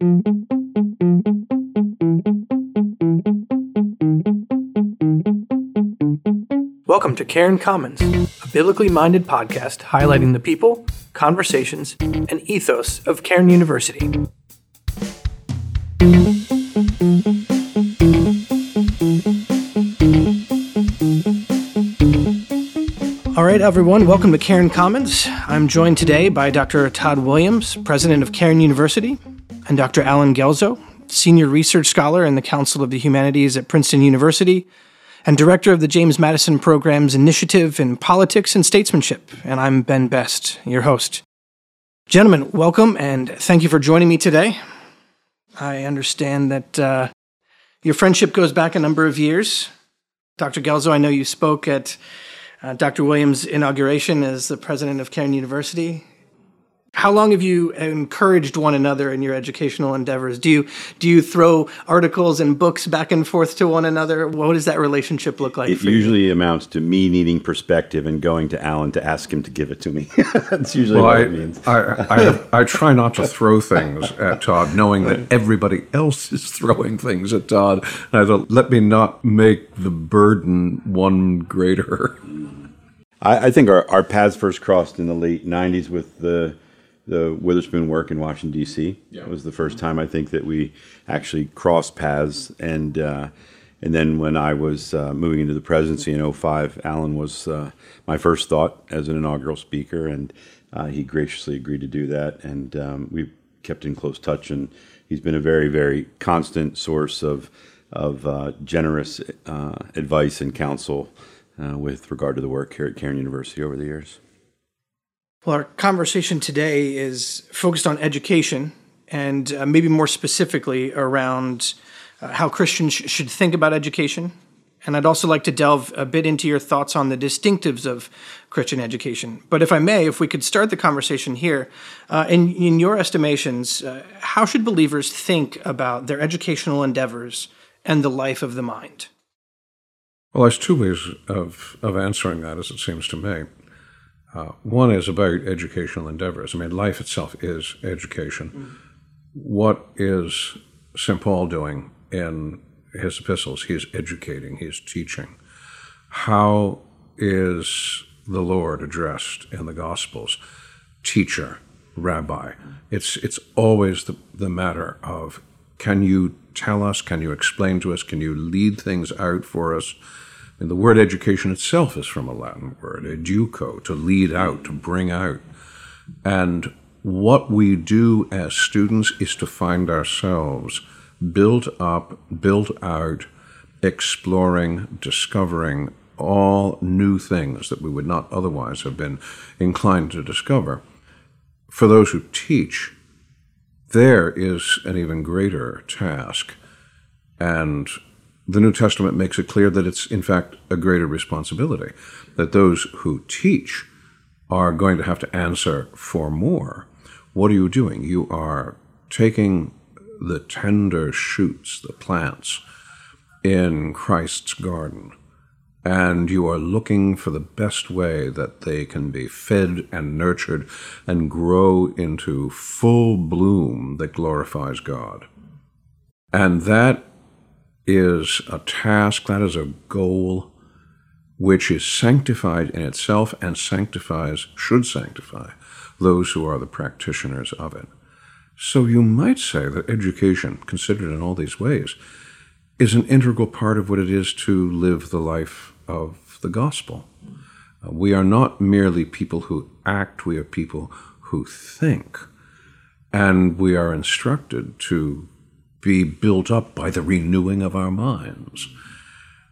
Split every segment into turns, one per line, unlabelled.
Welcome to Cairn Commons, a biblically minded podcast highlighting the people, conversations, and ethos of Cairn University. All right, everyone, welcome to Cairn Commons. I'm joined today by Dr. Todd Williams, president of Cairn University, and Dr. Allen Guelzo, senior research scholar in the Council of the Humanities at Princeton University and director of the James Madison Program's Initiative in Politics and Statesmanship. And I'm Ben Best, your host. Gentlemen, welcome and thank you for joining me today. I understand that uh, your friendship goes back a number of years. Dr. Gelzo, I know you spoke at uh, Dr. Williams' inauguration as the president of Cairn University. How long have you encouraged one another in your educational endeavors? Do you do you throw articles and books back and forth to one another? What does that relationship look like?
It usually you? amounts to me needing perspective and going to Allen to ask him to give it to me. That's usually well, what
I,
it means.
I, I, I, try not to throw things at Todd, knowing that everybody else is throwing things at Todd. And I thought, let me not make the burden one greater.
I, I think our, our paths first crossed in the late '90s with the the Witherspoon work in Washington D.C. Yeah. It was the first time I think that we actually crossed paths, and uh, and then when I was uh, moving into the presidency in 05, Allen was uh, my first thought as an inaugural speaker, and uh, he graciously agreed to do that, and um, we kept in close touch, and he's been a very very constant source of of uh, generous uh, advice and counsel with regard to the work here at Cairn University over the years.
Well, our conversation today is focused on education and uh, maybe more specifically around uh, how Christians sh- should think about education. And I'd also like to delve a bit into your thoughts on the distinctives of Christian education. But if I may, if we could start the conversation here, uh, in, in your estimations, uh, how should believers think about their educational endeavors and the life of the mind?
Well, there's two ways of, of answering that, as it seems to me. Uh, one is about educational endeavors. I mean, life itself is education. Mm. What is St. Paul doing in his epistles? He is educating, he is teaching. How is the Lord addressed in the Gospels? Teacher, rabbi. It's, it's always the, the matter of can you tell us, can you explain to us, can you lead things out for us? And the word education itself is from a Latin word, educo, to lead out, to bring out. And what we do as students is to find ourselves built up, built out, exploring, discovering all new things that we would not otherwise have been inclined to discover. For those who teach, there is an even greater task. And the New Testament makes it clear that it's, in fact, a greater responsibility, that those who teach are going to have to answer for more. What are you doing? You are taking the tender shoots, the plants in Christ's garden, and you are looking for the best way that they can be fed and nurtured and grow into full bloom that glorifies God. And that is a task, that is a goal which is sanctified in itself and sanctifies, should sanctify, those who are the practitioners of it. So you might say that education, considered in all these ways, is an integral part of what it is to live the life of the gospel. Uh, we are not merely people who act, we are people who think. And we are instructed to be built up by the renewing of our minds.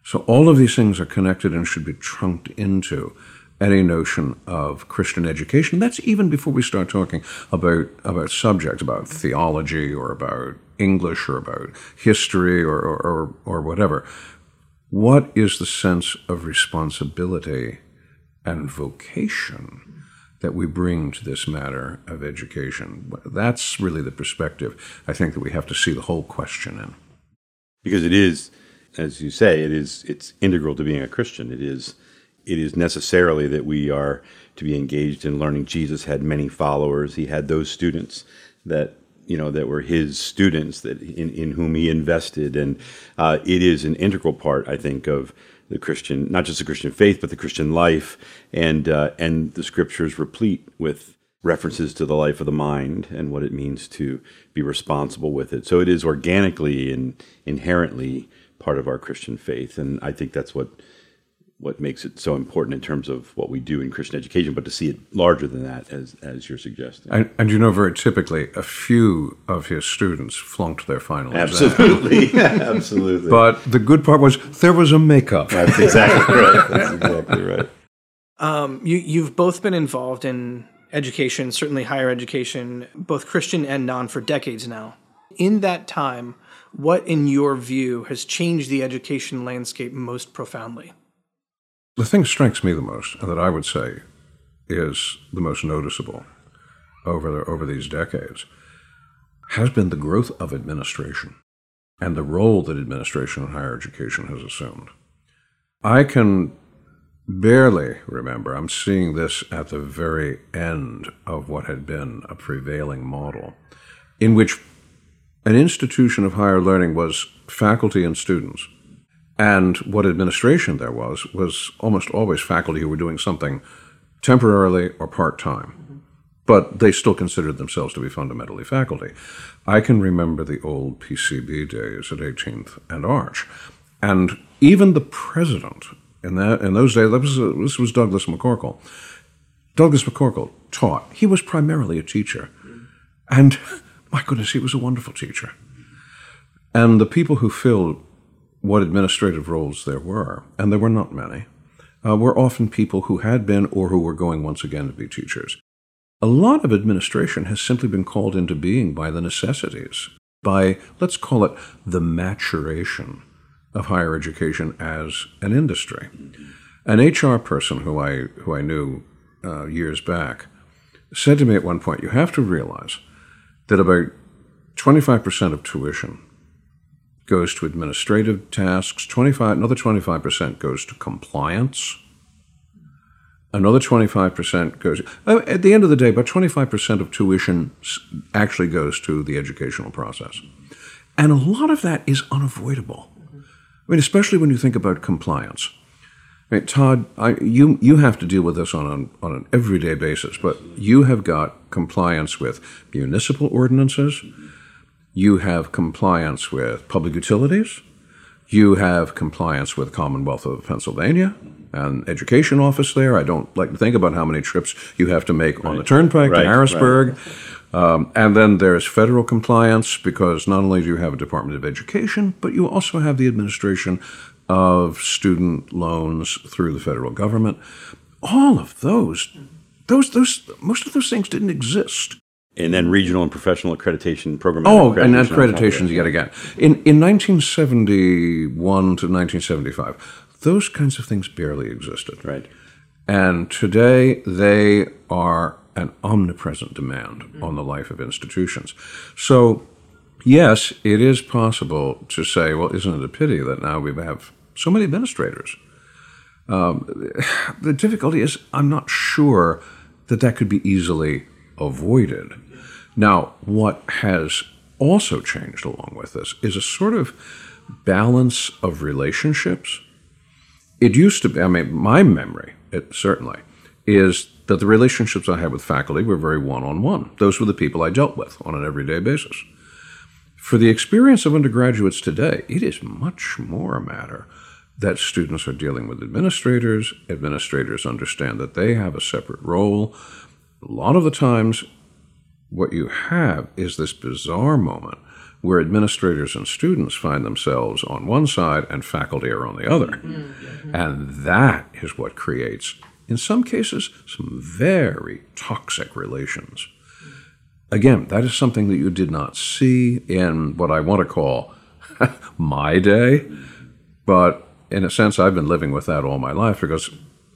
So all of these things are connected and should be trunked into any notion of Christian education. That's even before we start talking about, about subjects, about theology or about English or about history or, or, or, or whatever. What is the sense of responsibility and vocation that we bring to this matter of education. That's really the perspective I think that we have to see the whole question in.
Because it is, as you say, it is it's integral to being a Christian. It is it is necessarily that we are to be engaged in learning. Jesus had many followers. He had those students that you know that were his students that in, in whom he invested, and uh, it is an integral part, I think, of the Christian, not just the Christian faith, but the Christian life, and uh, and the scriptures replete with references to the life of the mind and what it means to be responsible with it. So it is organically and inherently part of our Christian faith, and I think that's what what makes it so important in terms of what we do in Christian education, but to see it larger than that, as as you're suggesting.
And, and you know, very typically, a few of his students flunked their final
absolutely. exam. Absolutely, absolutely.
But the good part was there was a makeup.
That's exactly right. That's exactly right.
Um, you you've both been involved in education, certainly higher education, both Christian and non, for decades now. In that time, what, in your view, has changed the education landscape most profoundly?
The thing that strikes me the most, and that I would say is the most noticeable over, the, over these decades, has been the growth of administration and the role that administration in higher education has assumed. I can barely remember, I'm seeing this at the very end of what had been a prevailing model, in which an institution of higher learning was faculty and students and what administration there was was almost always faculty who were doing something temporarily or part time, but they still considered themselves to be fundamentally faculty. I can remember the old PCB days at 18th and Arch, and even the president in that in those days, was, uh, this was Douglas MacCorkle. Douglas MacCorkle taught. He was primarily a teacher, and my goodness, he was a wonderful teacher. And the people who filled what administrative roles there were, and there were not many, uh, were often people who had been or who were going once again to be teachers. A lot of administration has simply been called into being by the necessities, by, let's call it, the maturation of higher education as an industry. An HR person who I, who I knew uh, years back said to me at one point, You have to realize that about 25% of tuition goes to administrative tasks, 25, another 25% goes to compliance. Another 25% goes, uh, at the end of the day, about 25% of tuition actually goes to the educational process. And a lot of that is unavoidable. I mean, especially when you think about compliance. I mean, Todd, I, you, you have to deal with this on on an everyday basis, but you have got compliance with municipal ordinances, you have compliance with public utilities, you have compliance with Commonwealth of Pennsylvania and education office there. I don't like to think about how many trips you have to make right. on the turnpike right, to Harrisburg. Right. Um, and then there's federal compliance because not only do you have a Department of Education, but you also have the administration of student loans through the federal government. All of those, those, those, most of those things didn't exist
and then regional and professional accreditation program.
Oh, and accreditations yet again. In in 1971 to 1975, those kinds of things barely existed.
Right.
And today they are an omnipresent demand mm-hmm. on the life of institutions. So, yes, it is possible to say, well, isn't it a pity that now we have so many administrators? Um, the difficulty is, I'm not sure that that could be easily avoided. Now, what has also changed along with this is a sort of balance of relationships. It used to be, I mean, my memory, it, certainly, is that the relationships I had with faculty were very one on one. Those were the people I dealt with on an everyday basis. For the experience of undergraduates today, it is much more a matter that students are dealing with administrators. Administrators understand that they have a separate role. A lot of the times, what you have is this bizarre moment where administrators and students find themselves on one side and faculty are on the other. Mm-hmm. And that is what creates, in some cases, some very toxic relations. Again, that is something that you did not see in what I want to call my day, but in a sense, I've been living with that all my life because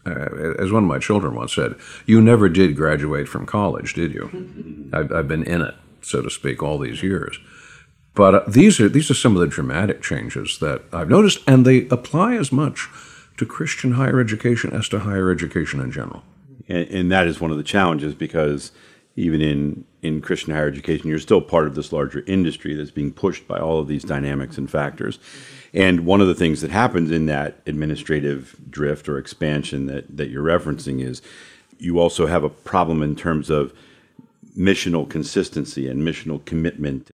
uh, as one of my children once said, you never did graduate from college, did you? I've, I've been in it, so to speak, all these years. But uh, these are these are some of the dramatic changes that I've noticed, and they apply as much to Christian higher education as to higher education in general.
And, and that is one of the challenges because even in in Christian higher education, you're still part of this larger industry that's being pushed by all of these dynamics and factors. And one of the things that happens in that administrative drift or expansion that, that you're referencing is you also have a problem in terms of missional consistency and missional commitment.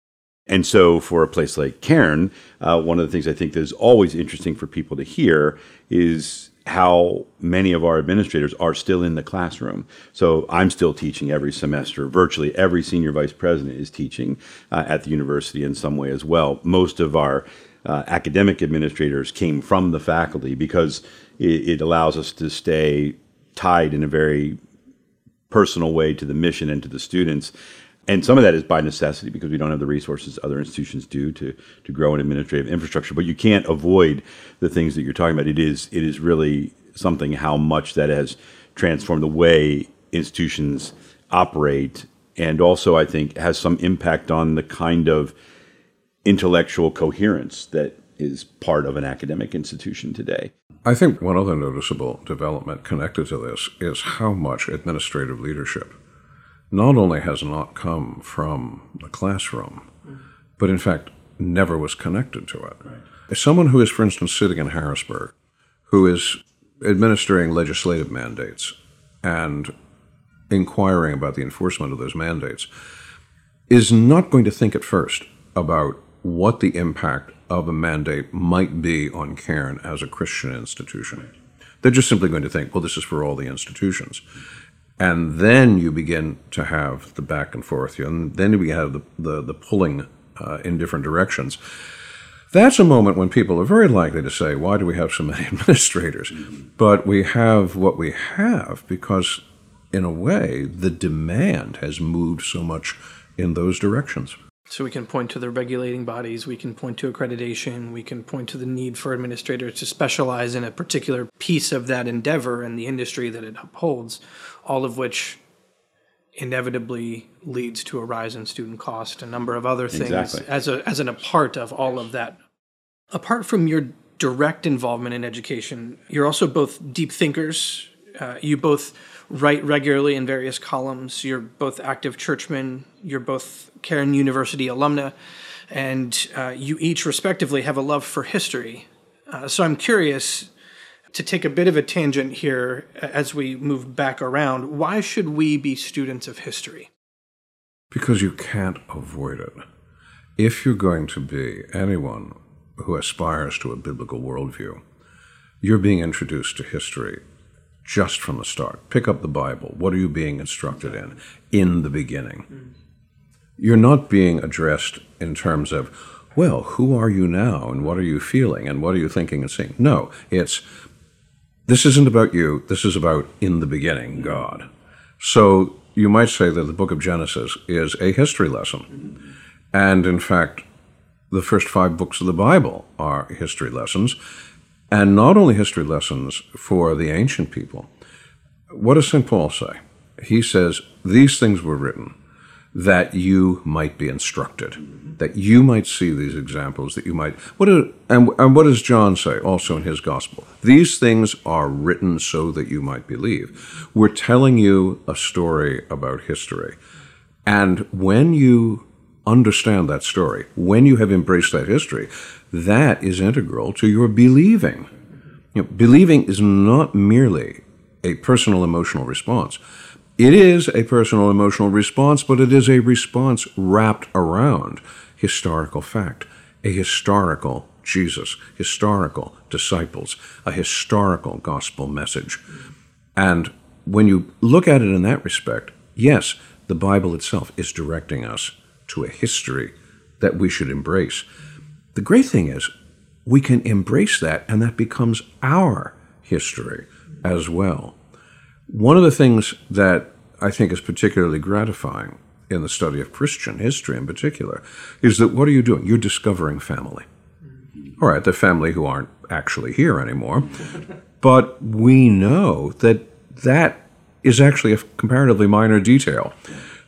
And so, for a place like Cairn, uh, one of the things I think that is always interesting for people to hear is how many of our administrators are still in the classroom. So I'm still teaching every semester. Virtually every senior vice president is teaching uh, at the university in some way as well. Most of our uh, academic administrators came from the faculty because it, it allows us to stay tied in a very personal way to the mission and to the students and some of that is by necessity because we don't have the resources other institutions do to to grow an administrative infrastructure. But you can't avoid the things that you're talking about. It is it is really something how much that has transformed the way institutions operate, and also I think has some impact on the kind of intellectual coherence that is part of an academic institution today.
I think one other noticeable development connected to this is how much administrative leadership not only has not come from the classroom, but in fact never was connected to it. Right. Someone who is, for instance, sitting in Harrisburg, who is administering legislative mandates and inquiring about the enforcement of those mandates, is not going to think at first about what the impact of a mandate might be on Cairn as a Christian institution. They're just simply going to think, well, this is for all the institutions and then you begin to have the back and forth, you and then we have the, the, the pulling uh, in different directions. That's a moment when people are very likely to say, Why do we have so many administrators? But we have what we have because, in a way, the demand has moved so much in those directions.
So we can point to the regulating bodies, we can point to accreditation, we can point to the need for administrators to specialize in a particular piece of that endeavor and the industry that it upholds, all of which inevitably leads to a rise in student cost, a number of other things
exactly.
as a as an, a part of all of that. Apart from your direct involvement in education, you're also both deep thinkers. Uh, you both write regularly in various columns. You're both active churchmen. You're both Cairn University alumna, and uh, you each respectively have a love for history. Uh, so I'm curious to take a bit of a tangent here as we move back around. Why should we be students of history?
Because you can't avoid it. If you're going to be anyone who aspires to a biblical worldview, you're being introduced to history just from the start. Pick up the Bible. What are you being instructed in? In the beginning. You're not being addressed in terms of, well, who are you now and what are you feeling and what are you thinking and seeing? No, it's this isn't about you. This is about in the beginning, God. So you might say that the book of Genesis is a history lesson. And in fact, the first five books of the Bible are history lessons. And not only history lessons for the ancient people. What does St. Paul say? He says, These things were written that you might be instructed, that you might see these examples, that you might. What and, and what does John say also in his gospel? These things are written so that you might believe. We're telling you a story about history. And when you understand that story, when you have embraced that history, that is integral to your believing. You know, believing is not merely a personal emotional response. It is a personal emotional response, but it is a response wrapped around historical fact, a historical Jesus, historical disciples, a historical gospel message. And when you look at it in that respect, yes, the Bible itself is directing us to a history that we should embrace. The great thing is, we can embrace that, and that becomes our history as well. One of the things that I think is particularly gratifying in the study of Christian history in particular is that what are you doing? You're discovering family. Mm-hmm. All right, the family who aren't actually here anymore, but we know that that is actually a comparatively minor detail.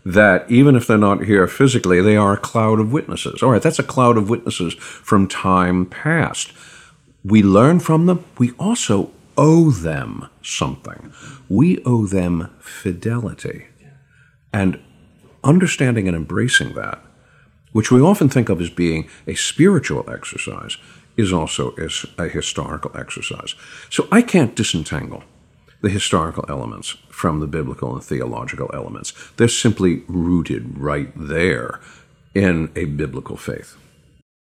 That even if they're not here physically, they are a cloud of witnesses. All right, that's a cloud of witnesses from time past. We learn from them. We also owe them something. We owe them fidelity. And understanding and embracing that, which we often think of as being a spiritual exercise, is also a historical exercise. So I can't disentangle the historical elements from the biblical and theological elements. They're simply rooted right there in a biblical faith.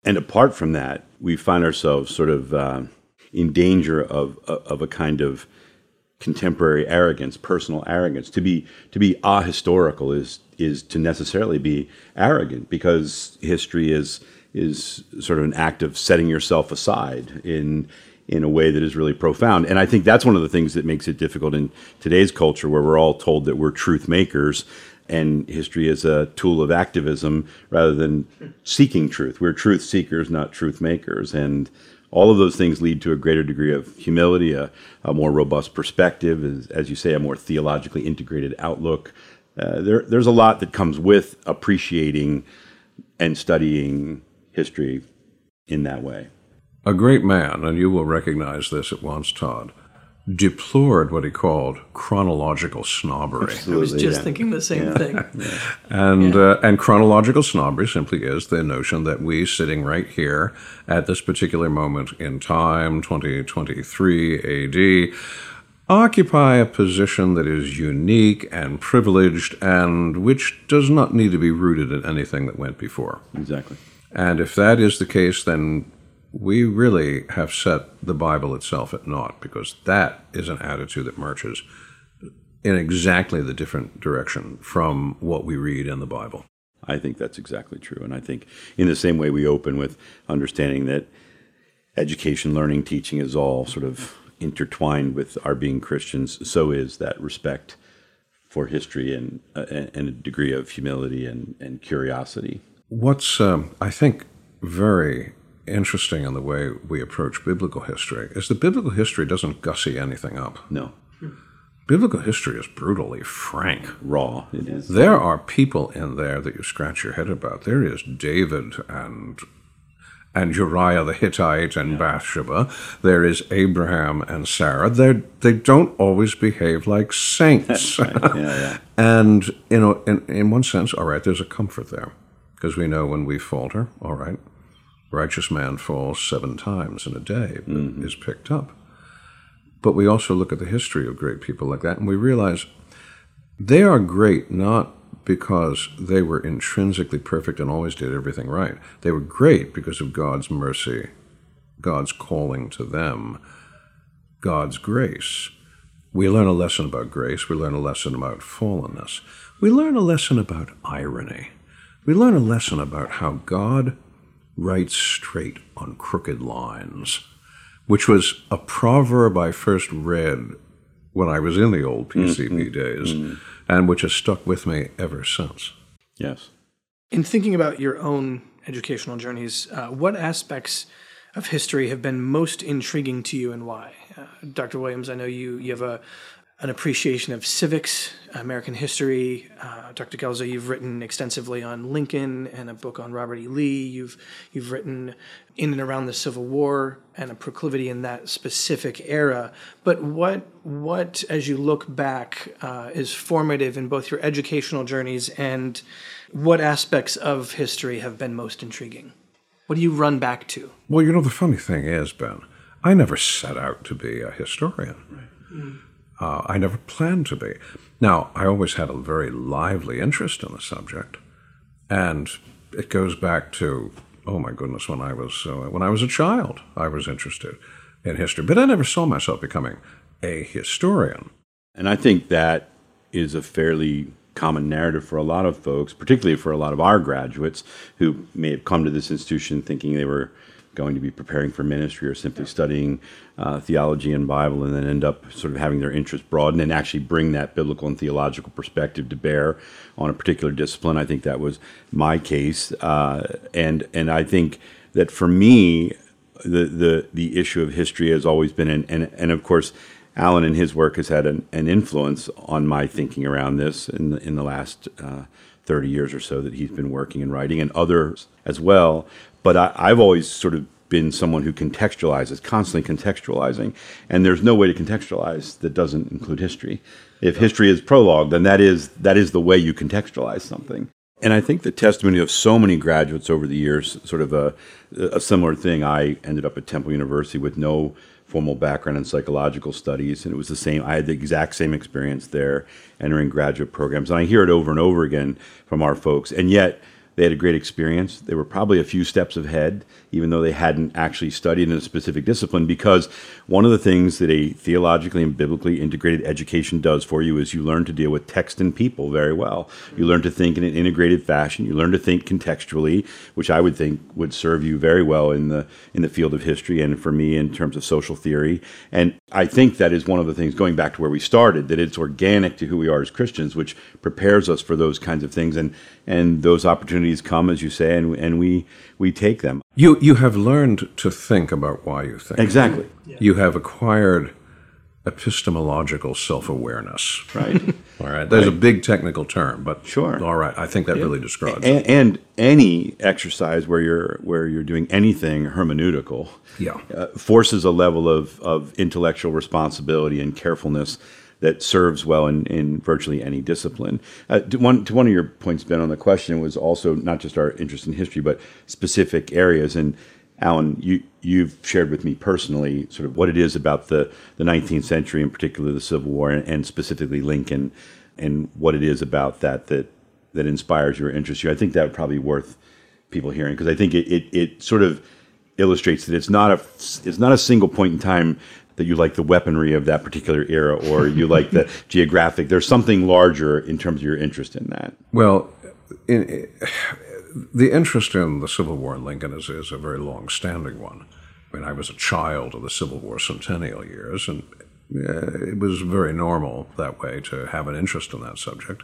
And apart from that, we find ourselves sort of uh, in danger of, of a kind of contemporary arrogance, personal arrogance. To be to be ahistorical is is to necessarily be arrogant because history is is sort of an act of setting yourself aside in in a way that is really profound. And I think that's one of the things that makes it difficult in today's culture where we're all told that we're truth makers and history is a tool of activism rather than seeking truth. We're truth seekers, not truth makers. And all of those things lead to a greater degree of humility, a, a more robust perspective, as, as, you say, a more theologically integrated outlook. Uh, there, there's a lot that comes with appreciating and studying history in that way.
A great man, and you will recognize this at once, Todd, deplored what he called chronological snobbery.
Absolutely, I was just yeah. thinking the same yeah. thing.
Yeah. And uh, and chronological snobbery simply is the notion that we sitting right here at this particular moment in time, 2023 AD, occupy a position that is unique and privileged and which does not need to be rooted in anything that went before.
Exactly.
And if that is the case, then we really have set the Bible itself at naught because that is an attitude that marches in exactly the different direction from what we read in the Bible.
I think that's exactly true. And I think, in the same way, we open with understanding that education, learning, teaching is all sort of intertwined with our being Christians, so is that respect for history and, uh, and a degree of humility and, and curiosity.
What's, um, I think, very interesting in the way we approach biblical history is that biblical history doesn't gussy anything up.
No.
Biblical history is brutally frank.
Raw, it is.
There are people in there that you scratch your head about. There is David and and Uriah the Hittite and yeah. Bathsheba. There is Abraham and Sarah. They they don't always behave like saints.
right. yeah, yeah.
and you know, in in one sense, all right, there's a comfort there because we know when we falter. All right, righteous man falls seven times in a day, but mm-hmm. is picked up. But we also look at the history of great people like that, and we realize they are great not because they were intrinsically perfect and always did everything right. They were great because of God's mercy, God's calling to them, God's grace. We learn a lesson about grace. We learn a lesson about fallenness. We learn a lesson about irony. We learn a lesson about how God right straight on crooked lines, which was a proverb I first read when I was in the old PCB mm-hmm. days, mm-hmm. and which has stuck with me ever since.
Yes.
In thinking about your own educational journeys, uh, what aspects of history have been most intriguing to you and why? Uh, Dr. Williams, I know you, you have a, an appreciation of civics, American history. Uh, Dr. Guelzo, you've written extensively on Lincoln and a book on Robert E. Lee. You've you've written in and around the Civil War and a proclivity in that specific era. But what what, as you look back, uh, is formative in both your educational journeys and what aspects of history have been most intriguing? What do you run back to?
Well, you know, the funny thing is, Ben, I never set out to be a historian. Right. Mm. Uh, I never planned to be. Now, I always had a very lively interest in the subject, and it goes back to oh my goodness, when I was uh, when I was a child, I was interested in history, but I never saw myself becoming a historian.
And I think that is a fairly common narrative for a lot of folks, particularly for a lot of our graduates who may have come to this institution thinking they were going to be preparing for ministry or simply studying uh, theology and Bible and then end up sort of having their interest broaden and actually bring that biblical and theological perspective to bear on a particular discipline. I think that was my case. Uh, and, and I think that for me, the, the, the issue of history has always been, and, and, and of course, Allen and his work has had an, an, influence on my thinking around this in the, in the last uh, 30 years or so that he's been working and writing, and others as well. But I, have always sort of been someone who contextualizes, constantly contextualizing, and there's no way to contextualize that doesn't include history. If history is prologue, then that is that is the way you contextualize something. And I think the testimony of so many graduates over the years, sort of a, a similar thing. I ended up at Temple University with no formal background in psychological studies, and it was the same. I had the exact same experience there, entering graduate programs, and I hear it over and over again from our folks. And yet, they had a great experience. They were probably a few steps ahead, even though they hadn't actually studied in a specific discipline, because one of the things that a theologically and biblically integrated education does for you is you learn to deal with text and people very well. You learn to think in an integrated fashion. You learn to think contextually, which I would think would serve you very well in the in the field of history and for me in terms of social theory. And I think that is one of the things going back to where we started that it's organic to who we are as Christians, which prepares us for those kinds of things and and those opportunities come as you say and and we we take them.
You you have learned to think about why you think.
Exactly.
You have acquired epistemological self-awareness.
Right.
All right. There's a big technical term, but
Sure.
All right. I think that really describes it.
and, and any exercise where you're where you're doing anything hermeneutical
Yeah.
uh, forces a level of, of intellectual responsibility and carefulness that serves well in, in virtually any discipline. Uh, to, one, to one of your points, Ben, on the question was also not just our interest in history, but specific areas. And Allen, you, you've shared with me personally sort of what it is about the, the 19th century, in particular the Civil War, and, and specifically Lincoln, and what it is about that that, that inspires your interest. You, I think that would probably be worth people hearing because I think it, it, it sort of illustrates that it's not a it's not a single point in time that you like the weaponry of that particular era or you like the geographic. There's something larger in terms of your interest in that.
Well, in, the interest in the Civil War and Lincoln is, is a very long-standing one. I mean, I was a child of the Civil War centennial years, and uh, it was very normal that way to have an interest in that subject.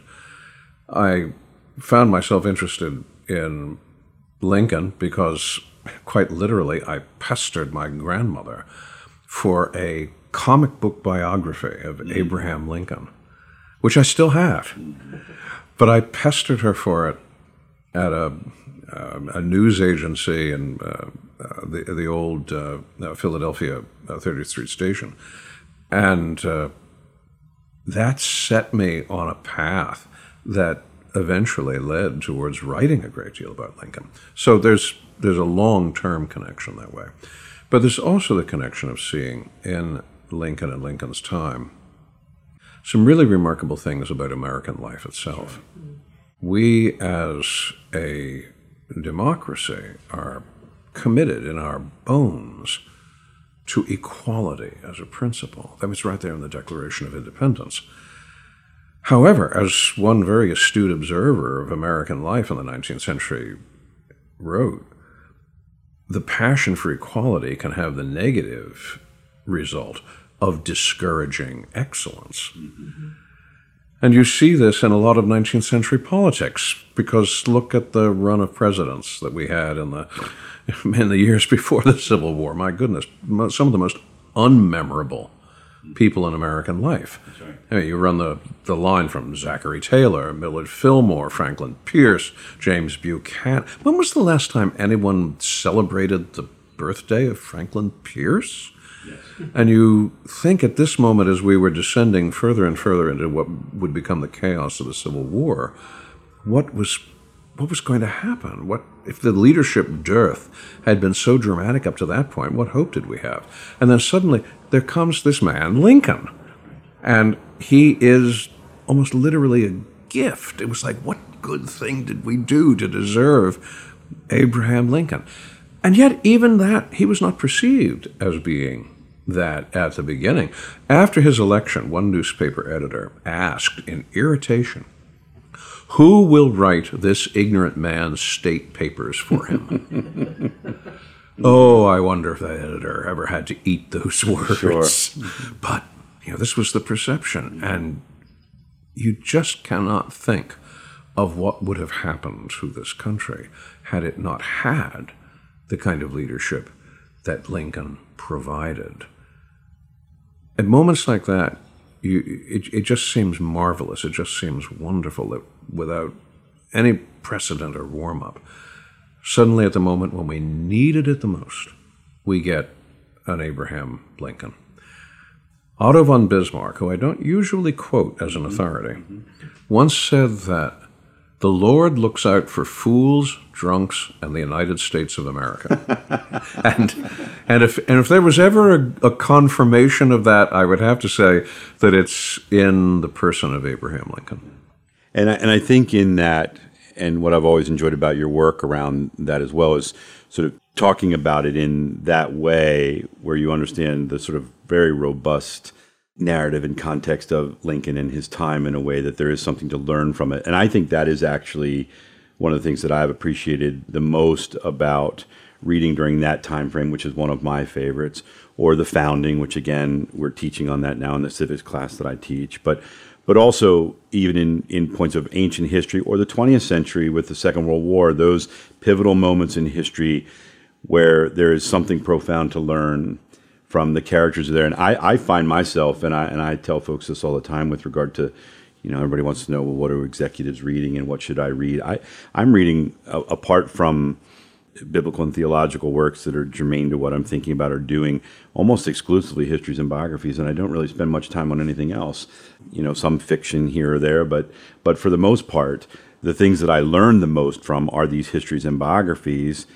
I found myself interested in Lincoln because, quite literally, I pestered my grandmother for a comic book biography of Abraham Lincoln, which I still have. But I pestered her for it at a, um, a news agency in uh, uh, the, the old uh, uh, Philadelphia uh, 30th Street station. And uh, that set me on a path that eventually led towards writing a great deal about Lincoln. So there's, there's a long term connection that way. But there's also the connection of seeing in Lincoln and Lincoln's time some really remarkable things about American life itself. We, as a democracy, are committed in our bones to equality as a principle. That was right there in the Declaration of Independence. However, as one very astute observer of American life in the 19th century wrote, the passion for equality can have the negative result of discouraging excellence. Mm-hmm. And you see this in a lot of 19th century politics because look at the run of presidents that we had in the in the years before the Civil War. My goodness, some of the most unmemorable people in American life. I mean, you run the, the line from Zachary Taylor, Millard Fillmore, Franklin Pierce, James Buchanan. When was the last time anyone celebrated the birthday of Franklin Pierce? And you think at this moment, as we were descending further and further into what would become the chaos of the Civil War, what was what was going to happen? What if the leadership dearth had been so dramatic up to that point? What hope did we have? And then suddenly there comes this man, Lincoln, and he is almost literally a gift. It was like, what good thing did we do to deserve Abraham Lincoln? And yet, even that, he was not perceived as being that at the beginning. After his election, one newspaper editor asked in irritation, Who will write this ignorant man's state papers for him? oh, I wonder if that editor ever had to eat those words. But, you know, this was the perception. And you just cannot think of what would have happened to this country had it not had the kind of leadership that Lincoln provided. At moments like that, you, it, it just seems marvelous. It just seems wonderful that without any precedent or warm up, suddenly at the moment when we needed it the most, we get an Abraham Lincoln. Otto von Bismarck, who I don't usually quote as an mm-hmm. authority, mm-hmm. once said that the Lord looks out for fools, drunks, and the United States of America. and and if and if there was ever a, a, confirmation of that, I would have to say that it's in the person of Abraham Lincoln.
And I, and I think in that, and what I've always enjoyed about your work around that as well is sort of talking about it in that way, where you understand the sort of very robust narrative and context of Lincoln and his time in a way that there is something to learn from it. And I think that is actually one of the things that I've appreciated the most about reading during that time frame, which is one of my favorites, or the founding, which again we're teaching on that now in the civics class that I teach. But but also even in, in points of ancient history or the 20th century with the Second World War, those pivotal moments in history where there is something profound to learn from the characters there. And I, I find myself, and I, and I tell folks this all the time with regard to, you know, everybody wants to know, well, what are executives reading and what should I read? I, I'm reading, uh, apart from biblical and theological works that are germane to what I'm thinking about or doing, almost exclusively histories and biographies, and I don't really spend much time on anything else. You know, some fiction here or there, but but for the most part, the things that I learn the most from are these histories and biographies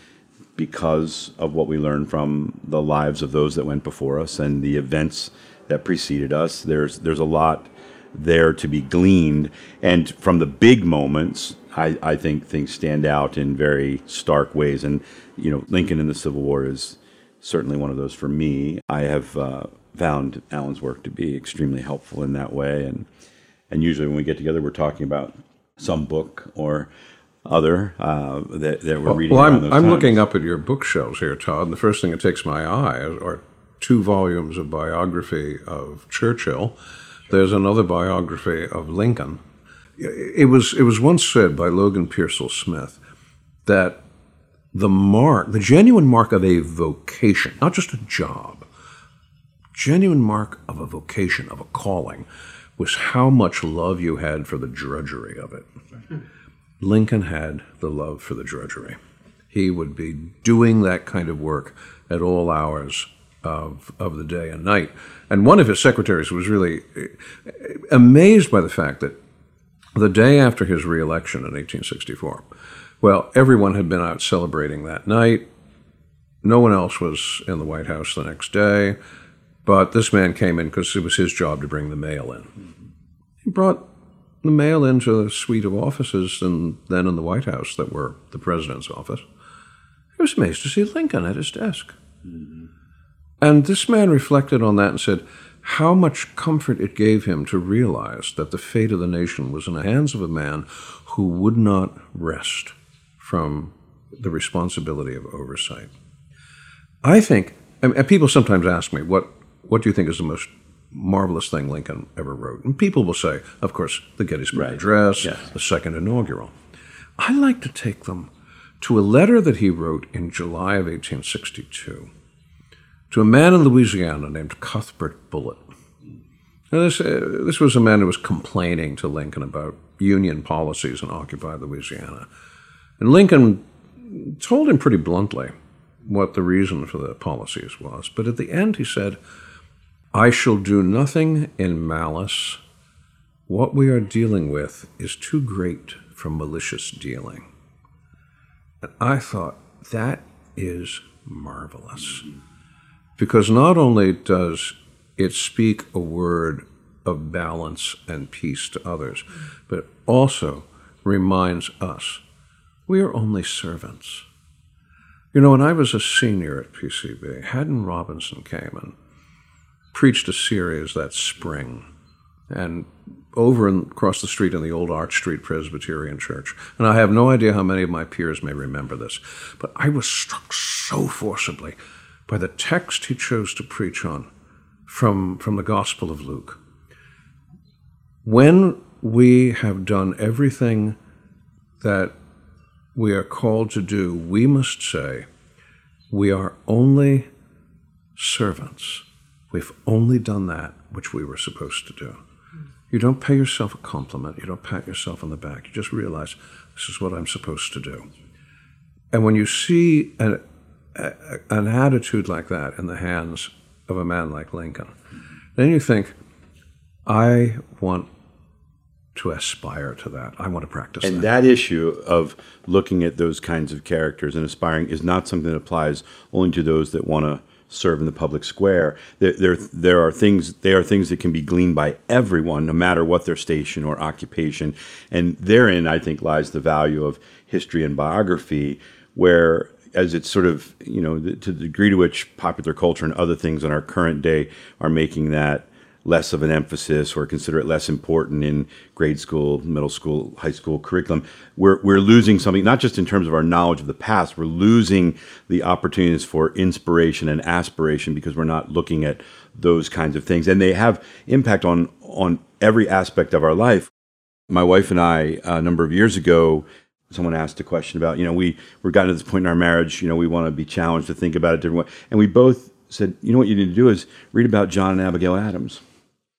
because of what we learn from the lives of those that went before us and the events that preceded us. There's there's a lot there to be gleaned, and from the big moments, I, I think things stand out in very stark ways. And you know, Lincoln in the Civil War is certainly one of those for me. I have uh, found Allen's work to be extremely helpful in that way, and and usually when we get together, we're talking about some book or other uh, that, that we're reading.
Well, I'm, I'm times. looking up at your bookshelves here, Todd, and the first thing that takes my eye are two volumes of biography of Churchill. There's another biography of Lincoln. It was it was once said by Logan Pearsall Smith that the mark, the genuine mark of a vocation, not just a job, genuine mark of a vocation, of a calling, was how much love you had for the drudgery of it. Lincoln had the love for the drudgery. He would be doing that kind of work at all hours of, of the day and night. And one of his secretaries was really eh, amazed by the fact that the day after his reelection in 1864, well, everyone had been out celebrating that night. No one else was in the White House the next day, but this man came in because it was his job to bring the mail in. He brought the mail into a suite of offices and then in the White House that were the president's office. I was amazed to see Lincoln at his desk. Mm-hmm. And this man reflected on that and said how much comfort it gave him to realize that the fate of the nation was in the hands of a man who would not rest from the responsibility of oversight. I think, and people sometimes ask me, what, what do you think is the most marvelous thing Lincoln ever wrote. And people will say, of course, the Gettysburg right. Address, yes. the second inaugural. I like to take them to a letter that he wrote in July of 1862 to a man in Louisiana named Cuthbert Bullitt. Now, this, uh, this was a man who was complaining to Lincoln about Union policies in occupied Louisiana. And Lincoln told him pretty bluntly what the reason for the policies was. But at the end, he said, I shall do nothing in malice. What we are dealing with is too great for malicious dealing. And I thought, that is marvelous. Because not only does it speak a word of balance and peace to others, but also reminds us we are only servants. You know, when I was a senior at PCB, Haddon Robinson came and preached a series that spring, and over and across the street in the old Arch Street Presbyterian Church. And I have no idea how many of my peers may remember this, but I was struck so forcibly by the text he chose to preach on from, from the Gospel of Luke. When we have done everything that we are called to do, we must say, we are only servants We've only done that which we were supposed to do. You don't pay yourself a compliment. You don't pat yourself on the back. You just realize this is what I'm supposed to do. And when you see a, a, an attitude like that in the hands of a man like Lincoln, then you think, I want to aspire to that. I want to practice
And
that.
that issue of looking at those kinds of characters and aspiring is not something that applies only to those that want to serve in the public square. There, there, there are things. They are things that can be gleaned by everyone, no matter what their station or occupation. And therein, I think, lies the value of history and biography, where as it's sort of you know the, to the degree to which popular culture and other things in our current day are making that less of an emphasis or consider it less important in grade school, middle school, high school curriculum, we're, we're losing something, not just in terms of our knowledge of the past, we're losing the opportunities for inspiration and aspiration because we're not looking at those kinds of things. And they have impact on, on every aspect of our life. My wife and I, a number of years ago, someone asked a question about, you know, we, we're gotten to this point in our marriage, you know, we want to be challenged to think about it different way. And we both said, you know what you need to do is read about John and Abigail Adams.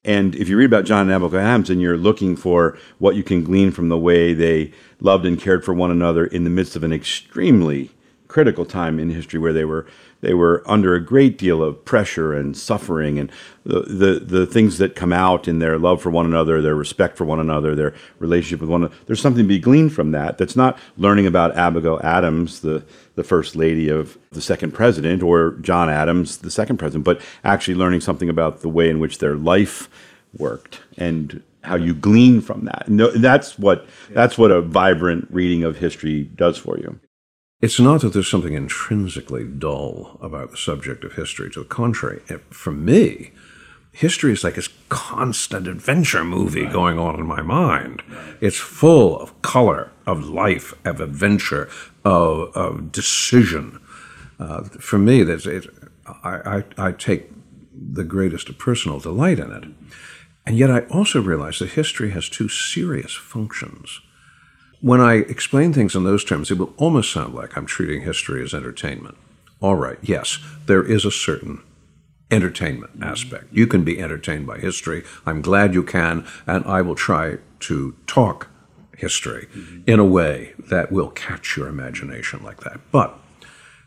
And if you read about John and Abigail Adams and you're looking for what you can glean from the way they loved and cared for one another in the midst of an extremely critical time in history where they were they were under a great deal of pressure and suffering and the, the, the things that come out in their love for one another, their respect for one another, their relationship with one another. There's something to be gleaned from that. That's not learning about Abigail Adams, the, the first lady of the second president, or John Adams, the second president, but actually learning something about the way in which their life worked and how you glean from that. No, that's what that's what a vibrant reading of history does for you.
It's not that there's something intrinsically dull about the subject of history. To the contrary, for me, history is like this constant adventure movie right. going on in my mind. Right. It's full of color, of life, of adventure, of, of decision. Uh, for me, that's it, I, I, I take the greatest personal delight in it. And yet, I also realize that history has two serious functions. When I explain things in those terms, it will almost sound like I'm treating history as entertainment. All right, yes, there is a certain entertainment mm-hmm. aspect. You can be entertained by history. I'm glad you can, and I will try to talk history mm-hmm. in a way that will catch your imagination like that. But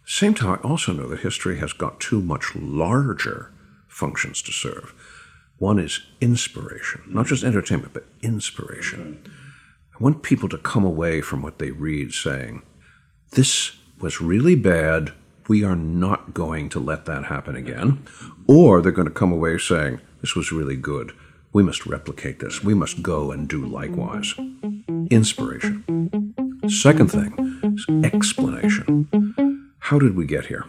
same time, I also know that history has got two much larger functions to serve. One is inspiration, not just mm-hmm. entertainment, but inspiration. I want people to come away from what they read saying, This was really bad. We are not going to let that happen again. Or they're going to come away saying, This was really good. We must replicate this. We must go and do likewise. Inspiration. Second thing is explanation. How did we get here?